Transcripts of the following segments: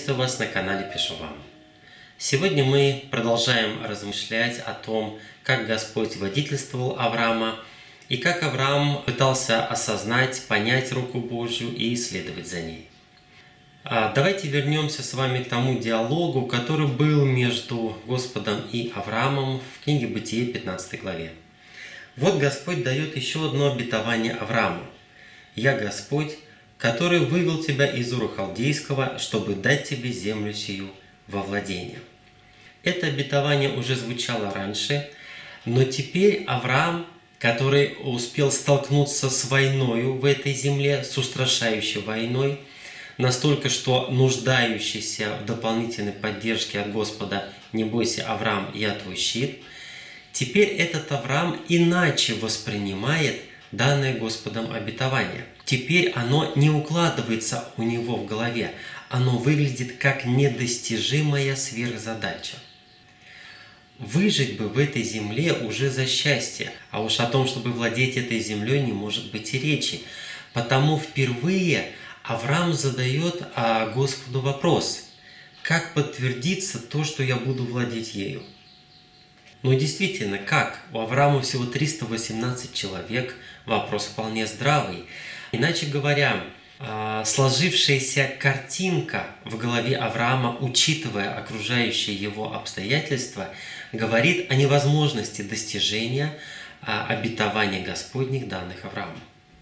Приветствую вас на канале Пишу вам. Сегодня мы продолжаем размышлять о том, как Господь водительствовал Авраама и как Авраам пытался осознать, понять руку Божью и исследовать за ней. А давайте вернемся с вами к тому диалогу, который был между Господом и Авраамом в книге Бытие 15 главе. Вот Господь дает еще одно обетование Аврааму. «Я Господь, который вывел тебя из Ура Халдейского, чтобы дать тебе землю сию во владение». Это обетование уже звучало раньше, но теперь Авраам, который успел столкнуться с войною в этой земле, с устрашающей войной, настолько, что нуждающийся в дополнительной поддержке от Господа «Не бойся, Авраам, я твой щит», теперь этот Авраам иначе воспринимает данное Господом обетование. Теперь оно не укладывается у него в голове, оно выглядит как недостижимая сверхзадача. Выжить бы в этой земле уже за счастье, а уж о том, чтобы владеть этой землей, не может быть и речи. Потому впервые Авраам задает а, Господу вопрос, как подтвердится то, что я буду владеть ею? Ну действительно, как? У Авраама всего 318 человек, вопрос вполне здравый. Иначе говоря, а, сложившаяся картинка в голове Авраама, учитывая окружающие его обстоятельства, говорит о невозможности достижения а, обетования Господних данных Аврааму.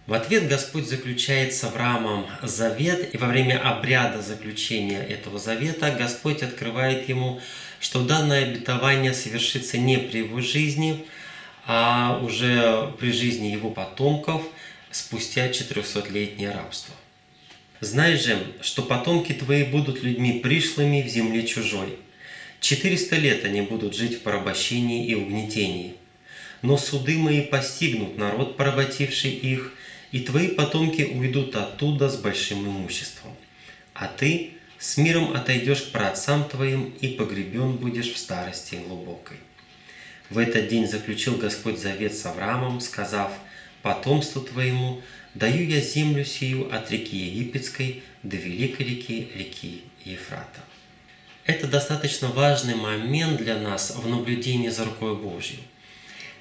В ответ Господь заключает с Авраамом завет, и во время обряда заключения этого завета Господь открывает ему, что данное обетование совершится не при его жизни, а уже при жизни его потомков спустя 400-летнее рабство. Знай же, что потомки твои будут людьми пришлыми в земле чужой. 400 лет они будут жить в порабощении и угнетении. Но суды мои постигнут народ, поработивший их, и твои потомки уйдут оттуда с большим имуществом. А ты с миром отойдешь к праотцам твоим и погребен будешь в старости глубокой. В этот день заключил Господь завет с Авраамом, сказав, «Потомству твоему даю я землю сию от реки Египетской до великой реки, реки Ефрата». Это достаточно важный момент для нас в наблюдении за рукой Божьей –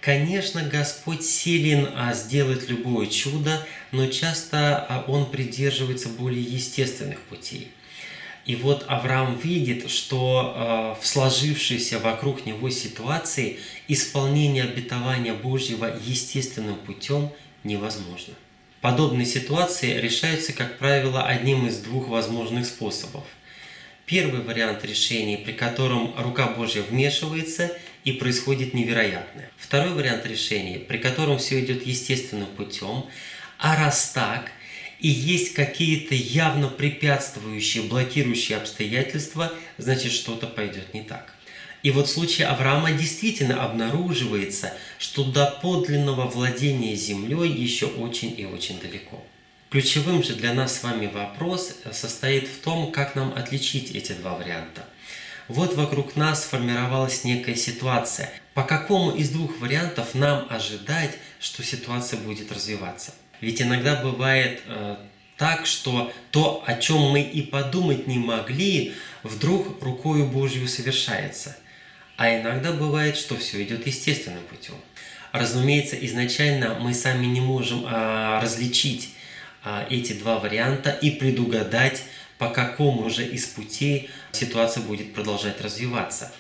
Конечно, Господь силен а, сделать любое чудо, но часто а, Он придерживается более естественных путей. И вот Авраам видит, что а, в сложившейся вокруг него ситуации исполнение обетования Божьего естественным путем невозможно. Подобные ситуации решаются, как правило, одним из двух возможных способов. Первый вариант решения, при котором рука Божья вмешивается и происходит невероятное. Второй вариант решения, при котором все идет естественным путем, а раз так, и есть какие-то явно препятствующие, блокирующие обстоятельства, значит что-то пойдет не так. И вот в случае Авраама действительно обнаруживается, что до подлинного владения землей еще очень и очень далеко. Ключевым же для нас с вами вопрос состоит в том, как нам отличить эти два варианта. Вот вокруг нас сформировалась некая ситуация. По какому из двух вариантов нам ожидать, что ситуация будет развиваться? Ведь иногда бывает э, так, что то, о чем мы и подумать не могли, вдруг рукою Божью совершается. А иногда бывает, что все идет естественным путем. Разумеется, изначально мы сами не можем э, различить а, эти два варианта и предугадать, по какому же из путей ситуация будет продолжать развиваться.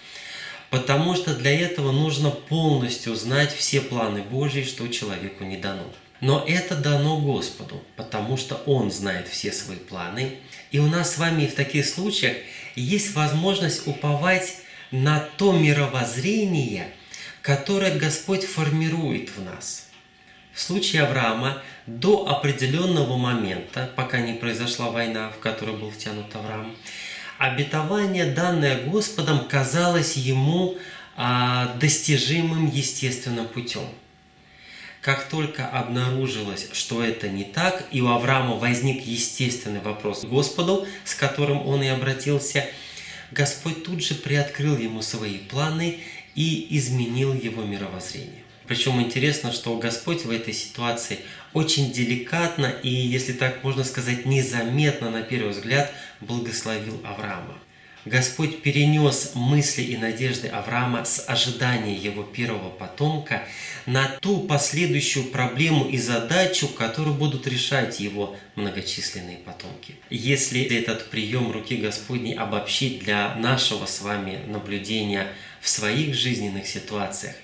Потому что для этого нужно полностью знать все планы Божьи, что человеку не дано. Но это дано Господу, потому что Он знает все свои планы. И у нас с вами в таких случаях есть возможность уповать на то мировоззрение, которое Господь формирует в нас – в случае Авраама до определенного момента, пока не произошла война, в которую был втянут Авраам, обетование, данное Господом, казалось ему а, достижимым естественным путем. Как только обнаружилось, что это не так, и у Авраама возник естественный вопрос к Господу, с которым он и обратился, Господь тут же приоткрыл ему свои планы и изменил его мировоззрение. Причем интересно, что Господь в этой ситуации очень деликатно и, если так можно сказать, незаметно на первый взгляд благословил Авраама. Господь перенес мысли и надежды Авраама с ожидания его первого потомка на ту последующую проблему и задачу, которую будут решать его многочисленные потомки. Если этот прием руки Господней обобщить для нашего с вами наблюдения в своих жизненных ситуациях,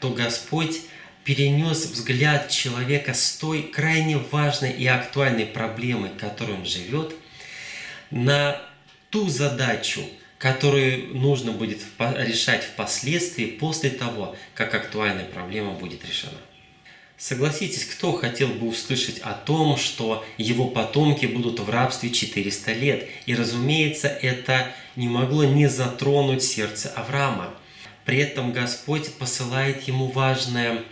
то Господь перенес взгляд человека с той крайне важной и актуальной проблемой, которой он живет, на ту задачу, которую нужно будет решать впоследствии после того, как актуальная проблема будет решена. Согласитесь, кто хотел бы услышать о том, что его потомки будут в рабстве 400 лет? И, разумеется, это не могло не затронуть сердце Авраама. При этом Господь посылает ему важное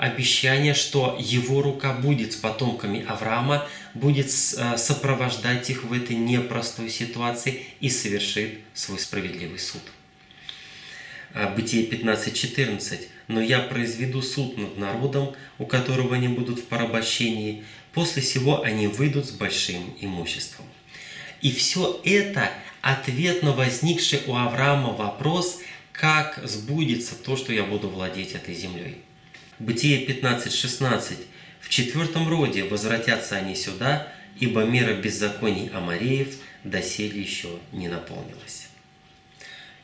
обещание, что его рука будет с потомками Авраама, будет э, сопровождать их в этой непростой ситуации и совершит свой справедливый суд. А, Бытие 15.14. «Но я произведу суд над народом, у которого они будут в порабощении, после сего они выйдут с большим имуществом». И все это ответ на возникший у Авраама вопрос, как сбудется то, что я буду владеть этой землей. Бытие 15.16. В четвертом роде возвратятся они сюда, ибо мера беззаконий Амареев доселе еще не наполнилась.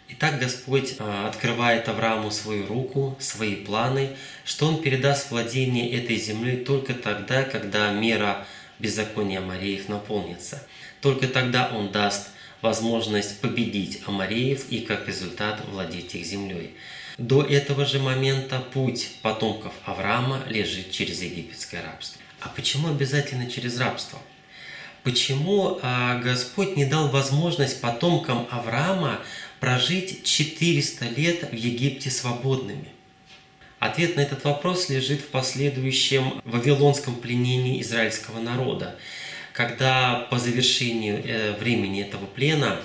Итак, Господь а, открывает Аврааму свою руку, свои планы, что он передаст владение этой землей только тогда, когда мера беззакония Амареев наполнится. Только тогда он даст возможность победить Амареев и как результат владеть их землей. До этого же момента путь потомков Авраама лежит через египетское рабство. А почему обязательно через рабство? Почему а, Господь не дал возможность потомкам Авраама прожить 400 лет в Египте свободными? Ответ на этот вопрос лежит в последующем вавилонском пленении израильского народа, когда по завершению э, времени этого плена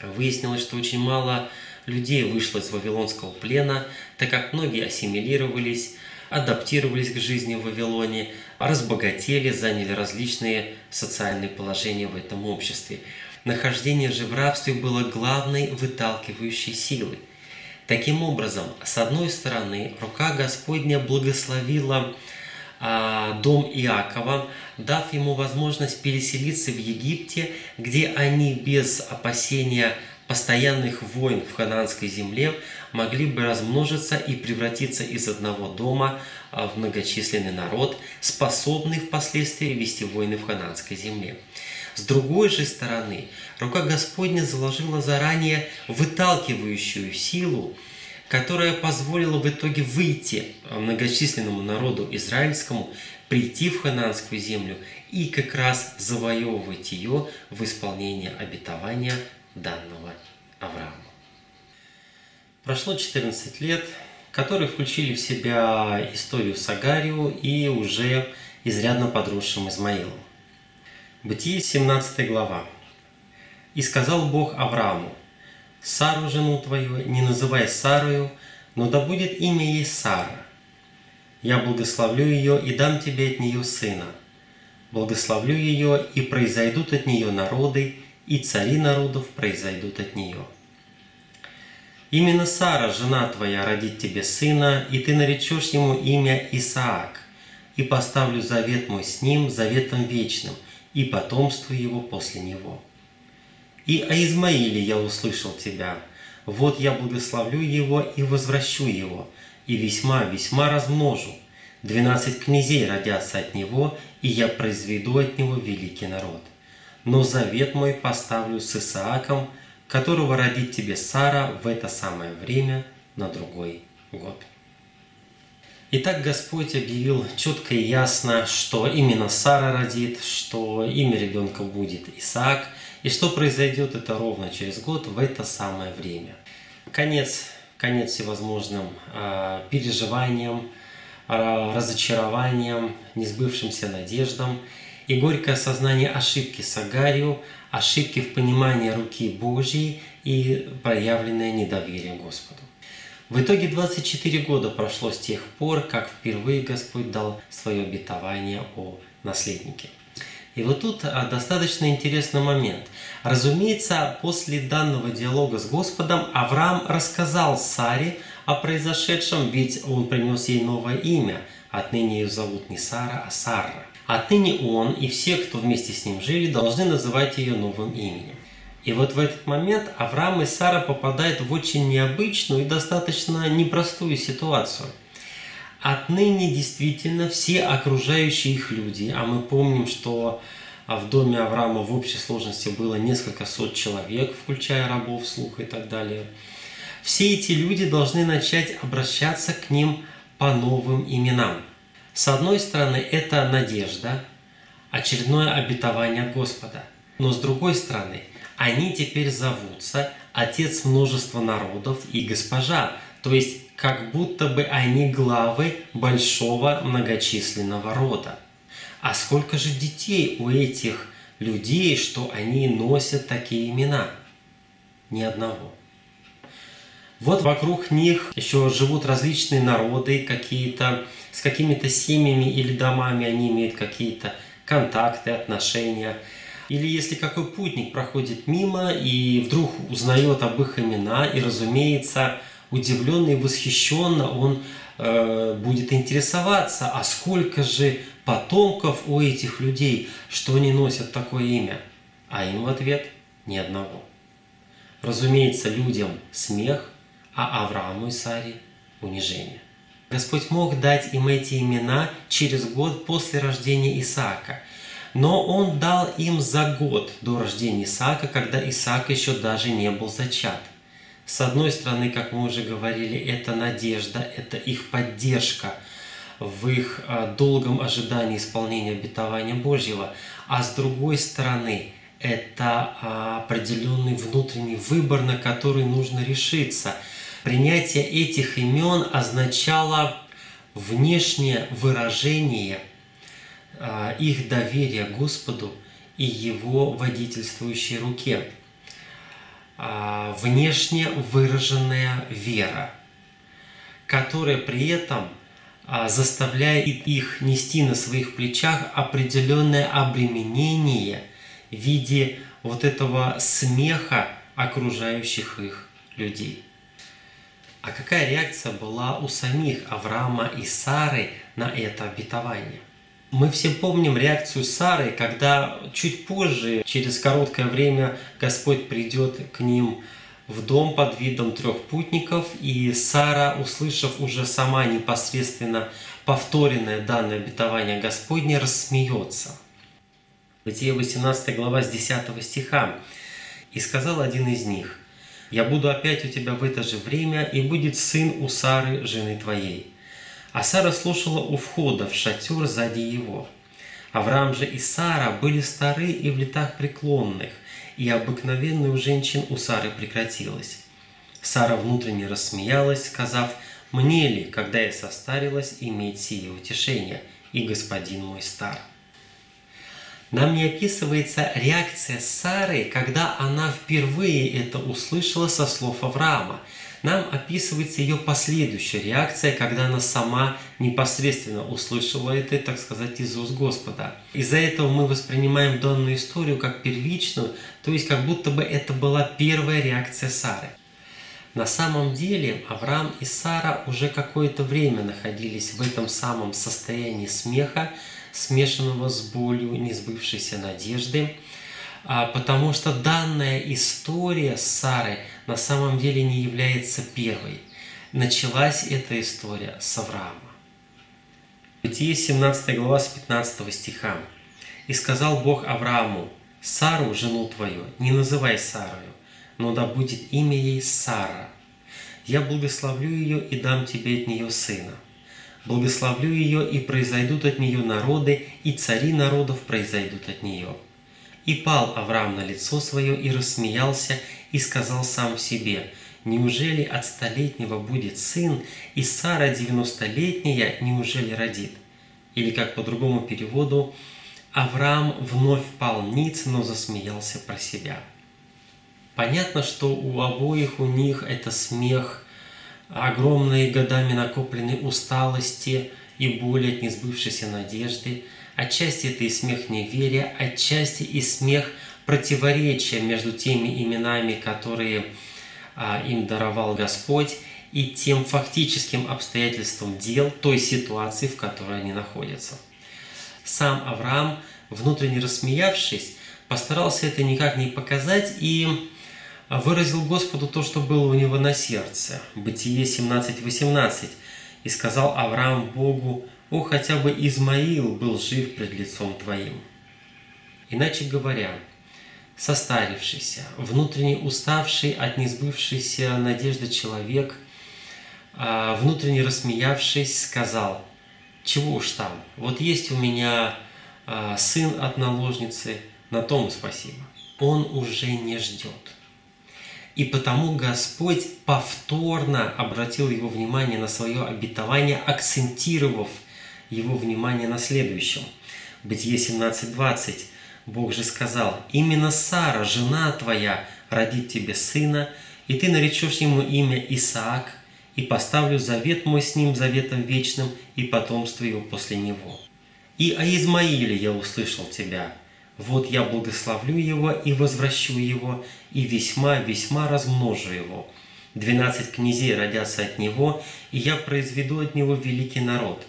выяснилось, что очень мало людей вышло из вавилонского плена, так как многие ассимилировались, адаптировались к жизни в Вавилоне, разбогатели, заняли различные социальные положения в этом обществе. Нахождение же в рабстве было главной выталкивающей силой. Таким образом, с одной стороны, рука Господня благословила а, дом Иакова, дав ему возможность переселиться в Египте, где они без опасения постоянных войн в хананской земле могли бы размножиться и превратиться из одного дома а, в многочисленный народ, способный впоследствии вести войны в хананской земле. С другой же стороны, рука Господня заложила заранее выталкивающую силу, которая позволила в итоге выйти многочисленному народу израильскому, прийти в хананскую землю и как раз завоевывать ее в исполнение обетования данного Аврааму. Прошло 14 лет, которые включили в себя историю с Агарию и уже изрядно подросшим Измаилом. Бытие 17 глава. «И сказал Бог Аврааму, Сару, жену твою, не называй Сарою, но да будет имя ей Сара. Я благословлю ее и дам тебе от нее сына. Благословлю ее, и произойдут от нее народы, и цари народов произойдут от нее. Именно Сара, жена твоя, родит тебе сына, и ты наречешь ему имя Исаак, и поставлю завет мой с ним, заветом вечным, и потомству его после него. И о Измаиле я услышал тебя, вот я благословлю его и возвращу его, и весьма-весьма размножу. Двенадцать князей родятся от него, и я произведу от него великий народ но завет мой поставлю с Исааком, которого родит тебе Сара в это самое время на другой год. Итак, Господь объявил четко и ясно, что именно Сара родит, что имя ребенка будет Исаак, и что произойдет это ровно через год в это самое время. Конец, конец всевозможным э, переживаниям, э, разочарованиям, несбывшимся надеждам – и горькое осознание ошибки с Агарию, ошибки в понимании руки Божьей и проявленное недоверие Господу. В итоге 24 года прошло с тех пор, как впервые Господь дал свое обетование о наследнике. И вот тут а, достаточно интересный момент. Разумеется, после данного диалога с Господом Авраам рассказал Саре о произошедшем, ведь он принес ей новое имя. Отныне ее зовут не Сара, а Сара. Отныне он и все, кто вместе с ним жили, должны называть ее новым именем. И вот в этот момент Авраам и Сара попадают в очень необычную и достаточно непростую ситуацию. Отныне действительно все окружающие их люди, а мы помним, что в доме Авраама в общей сложности было несколько сот человек, включая рабов, слух и так далее. Все эти люди должны начать обращаться к ним по новым именам. С одной стороны, это надежда, очередное обетование Господа. Но с другой стороны, они теперь зовутся Отец множества народов и Госпожа, то есть как будто бы они главы большого многочисленного рода. А сколько же детей у этих людей, что они носят такие имена? Ни одного. Вот вокруг них еще живут различные народы, какие-то с какими-то семьями или домами они имеют какие-то контакты, отношения – или если какой путник проходит мимо и вдруг узнает об их имена, и, разумеется, удивленно и восхищенно он э, будет интересоваться, а сколько же потомков у этих людей, что они носят такое имя? А им в ответ ни одного. Разумеется, людям смех, а Аврааму и Саре унижение. Господь мог дать им эти имена через год после рождения Исаака – но он дал им за год до рождения Исаака, когда Исаак еще даже не был зачат. С одной стороны, как мы уже говорили, это надежда, это их поддержка в их а, долгом ожидании исполнения обетования Божьего, а с другой стороны, это а, определенный внутренний выбор, на который нужно решиться. Принятие этих имен означало внешнее выражение – а, их доверие Господу и Его водительствующей руке. А, внешне выраженная вера, которая при этом а, заставляет их нести на своих плечах определенное обременение в виде вот этого смеха окружающих их людей. А какая реакция была у самих Авраама и Сары на это обетование? Мы все помним реакцию Сары, когда чуть позже, через короткое время, Господь придет к ним в дом под видом трех путников, и Сара, услышав уже сама непосредственно повторенное данное обетование Господне, рассмеется. Бытие 18 глава с 10 стиха. «И сказал один из них, «Я буду опять у тебя в это же время, и будет сын у Сары, жены твоей». А Сара слушала у входа в шатер сзади его. Авраам же и Сара были стары и в летах преклонных, и обыкновенная у женщин у Сары прекратилась. Сара внутренне рассмеялась, сказав, «Мне ли, когда я состарилась, иметь сие утешение, и господин мой стар?» Нам не описывается реакция Сары, когда она впервые это услышала со слов Авраама – нам описывается ее последующая реакция, когда она сама непосредственно услышала это, так сказать, из уст Господа. Из-за этого мы воспринимаем данную историю как первичную, то есть как будто бы это была первая реакция Сары. На самом деле Авраам и Сара уже какое-то время находились в этом самом состоянии смеха, смешанного с болью несбывшейся надежды, а, потому что данная история с Сарой на самом деле не является первой. Началась эта история с Авраама. Бытие 17 глава с 15 стиха. «И сказал Бог Аврааму, Сару, жену твою, не называй Сарою, но да будет имя ей Сара. Я благословлю ее и дам тебе от нее сына. Благословлю ее, и произойдут от нее народы, и цари народов произойдут от нее. И пал Авраам на лицо свое и рассмеялся, и сказал сам в себе, «Неужели от столетнего будет сын, и Сара девяностолетняя неужели родит?» Или как по другому переводу, Авраам вновь пал ниц, но засмеялся про себя. Понятно, что у обоих у них это смех огромные годами накопленной усталости и боли от несбывшейся надежды. Отчасти это и смех неверия, отчасти и смех противоречия между теми именами, которые а, им даровал Господь, и тем фактическим обстоятельством дел той ситуации, в которой они находятся. Сам Авраам, внутренне рассмеявшись, постарался это никак не показать и выразил Господу то, что было у него на сердце. Бытие 17.18. «И сказал Авраам Богу, о, хотя бы Измаил был жив пред лицом Твоим». Иначе говоря, состарившийся, внутренне уставший от несбывшейся надежды человек, а, внутренне рассмеявшись, сказал, чего уж там, вот есть у меня а, сын от наложницы, на том спасибо. Он уже не ждет. И потому Господь повторно обратил его внимание на свое обетование, акцентировав его внимание на следующем. Бытие 17.20. Бог же сказал, «Именно Сара, жена твоя, родит тебе сына, и ты наречешь ему имя Исаак, и поставлю завет мой с ним, заветом вечным, и потомство его после него. И о Измаиле я услышал тебя, вот я благословлю его и возвращу его, и весьма-весьма размножу его. Двенадцать князей родятся от него, и я произведу от него великий народ.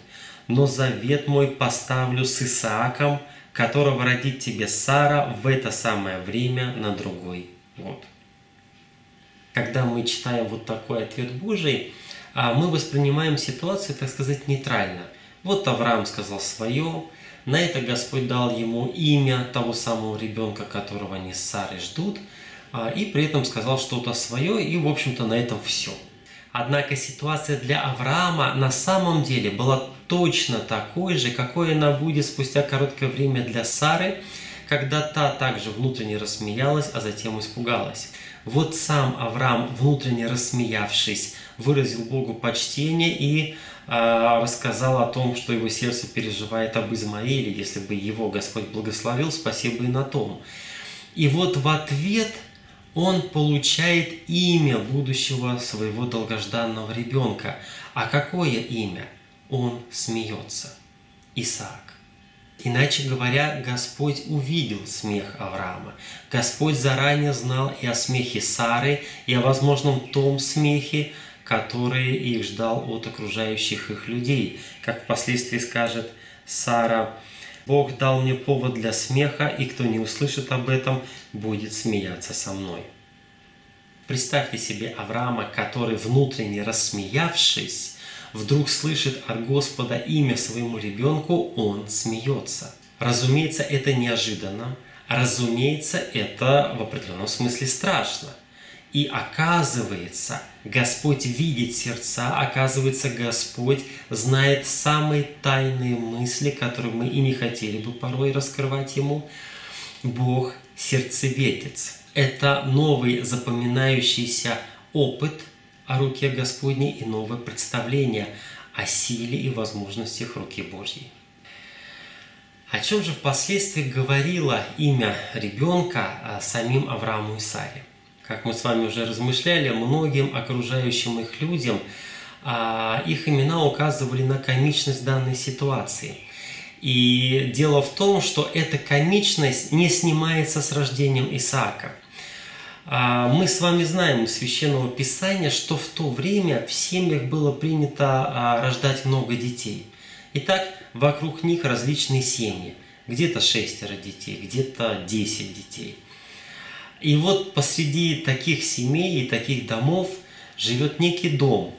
Но завет мой поставлю с Исааком, которого родит тебе Сара в это самое время на другой год. Когда мы читаем вот такой ответ Божий, а, мы воспринимаем ситуацию, так сказать, нейтрально. Вот Авраам сказал свое, на это Господь дал ему имя того самого ребенка, которого они с Сарой ждут, а, и при этом сказал что-то свое, и, в общем-то, на этом все. Однако ситуация для Авраама на самом деле была точно такой же, какой она будет спустя короткое время для Сары, когда та также внутренне рассмеялась, а затем испугалась. Вот сам Авраам, внутренне рассмеявшись, выразил Богу почтение и рассказал о том, что его сердце переживает об Измаиле, если бы его Господь благословил, спасибо и на том. И вот в ответ он получает имя будущего своего долгожданного ребенка. А какое имя? Он смеется. Исаак. Иначе говоря, Господь увидел смех Авраама. Господь заранее знал и о смехе Сары, и о возможном том смехе, который их ждал от окружающих их людей. Как впоследствии скажет Сара, «Бог дал мне повод для смеха, и кто не услышит об этом, будет смеяться со мной». Представьте себе Авраама, который, внутренне рассмеявшись, вдруг слышит от Господа имя своему ребенку, он смеется. Разумеется, это неожиданно, разумеется, это в определенном смысле страшно. И оказывается, Господь видит сердца, оказывается, Господь знает самые тайные мысли, которые мы и не хотели бы порой раскрывать Ему. Бог сердцеведец. Это новый запоминающийся опыт о руке Господней и новое представление о силе и возможностях руки Божьей. О чем же впоследствии говорило имя ребенка а, самим Аврааму и Саре? Как мы с вами уже размышляли, многим окружающим их людям а, их имена указывали на комичность данной ситуации. И дело в том, что эта комичность не снимается с рождением Исаака. А, мы с вами знаем из Священного Писания, что в то время в семьях было принято а, рождать много детей. Итак, вокруг них различные семьи. Где-то шестеро детей, где-то десять детей – и вот посреди таких семей и таких домов живет некий дом,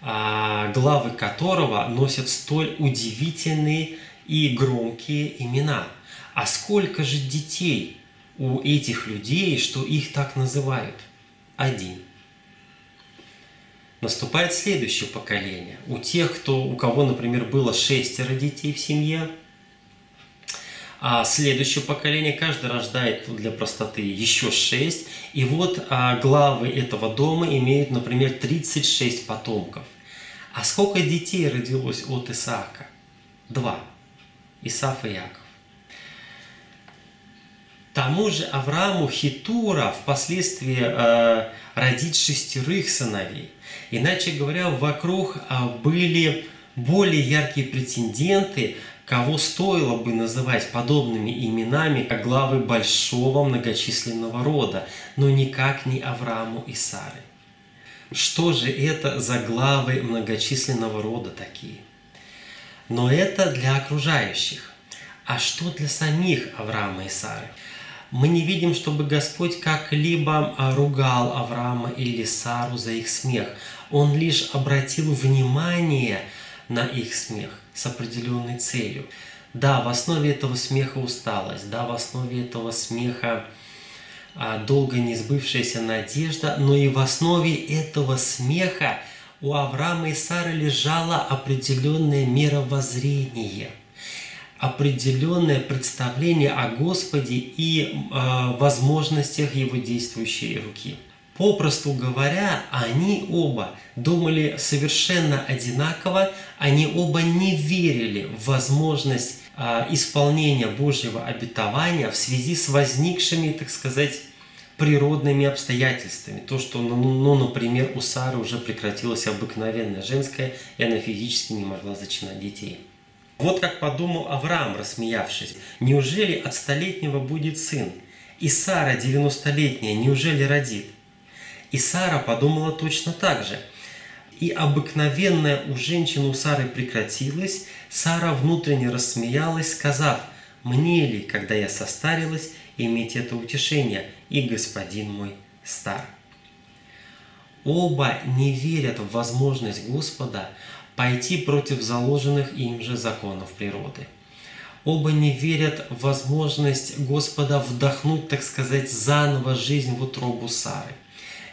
а, главы которого носят столь удивительные и громкие имена. А сколько же детей у этих людей, что их так называют? Один. Наступает следующее поколение. У тех, кто, у кого, например, было шестеро детей в семье, а следующее поколение каждый рождает для простоты еще 6. И вот а, главы этого дома имеют, например, 36 потомков. А сколько детей родилось от Исаака? Два. Исаф и Яков. Тому же Аврааму Хитура впоследствии э, родить шестерых сыновей. Иначе говоря, вокруг э, были более яркие претенденты, кого стоило бы называть подобными именами, как главы большого многочисленного рода, но никак не Аврааму и Сары. Что же это за главы многочисленного рода такие? Но это для окружающих. А что для самих Авраама и Сары? Мы не видим, чтобы Господь как-либо ругал Авраама или Сару за их смех. Он лишь обратил внимание на их смех с определенной целью. Да, в основе этого смеха усталость, да, в основе этого смеха а, долго не сбывшаяся надежда, но и в основе этого смеха у Авраама и Сары лежало определенное мировоззрение, определенное представление о Господе и э, возможностях Его действующей руки. Попросту говоря, они оба думали совершенно одинаково, они оба не верили в возможность а, исполнения Божьего обетования в связи с возникшими, так сказать, природными обстоятельствами. То, что, ну, ну, например, у Сары уже прекратилась обыкновенная женская, и она физически не могла зачинать детей. Вот как подумал Авраам, рассмеявшись, «Неужели от столетнего будет сын? И Сара, девяностолетняя, неужели родит?» И Сара подумала точно так же. И обыкновенная у женщины у Сары прекратилась, Сара внутренне рассмеялась, сказав, «Мне ли, когда я состарилась, иметь это утешение, и господин мой стар?» Оба не верят в возможность Господа пойти против заложенных им же законов природы. Оба не верят в возможность Господа вдохнуть, так сказать, заново жизнь в утробу Сары.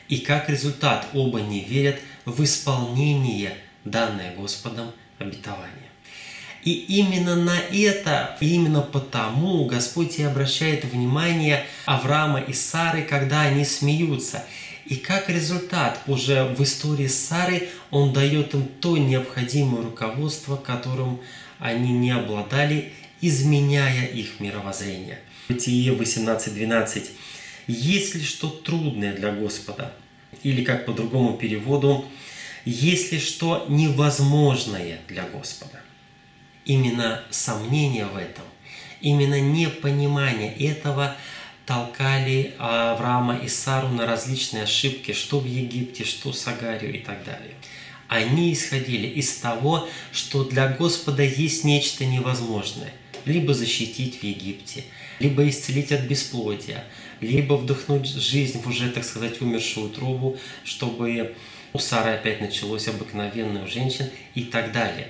И как результат оба не верят в исполнение данное Господом обетования. И именно на это, именно потому Господь и обращает внимание Авраама и Сары, когда они смеются. И как результат, уже в истории с Сарой, Он дает им то необходимое руководство, которым они не обладали, изменяя их мировоззрение. Бытие 18.12 есть ли что трудное для Господа? Или как по другому переводу, есть ли что невозможное для Господа? Именно сомнение в этом, именно непонимание этого толкали Авраама и Сару на различные ошибки, что в Египте, что с Агарью и так далее. Они исходили из того, что для Господа есть нечто невозможное. Либо защитить в Египте, либо исцелить от бесплодия, либо вдохнуть жизнь в уже, так сказать, умершую трубу, чтобы у Сары опять началось обыкновенное у женщин и так далее.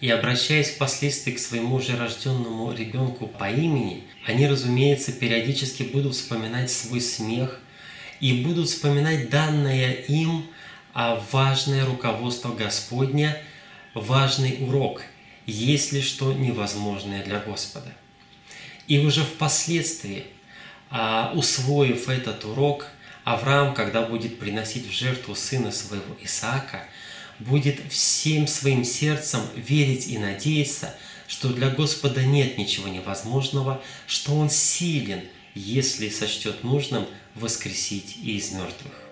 И обращаясь впоследствии к своему уже рожденному ребенку по имени, они, разумеется, периодически будут вспоминать свой смех и будут вспоминать данное им а важное руководство Господня, важный урок, есть ли что невозможное для Господа. И уже впоследствии, а, усвоив этот урок, Авраам, когда будет приносить в жертву сына своего Исаака, будет всем своим сердцем верить и надеяться, что для Господа нет ничего невозможного, что Он силен, если сочтет нужным воскресить и из мертвых.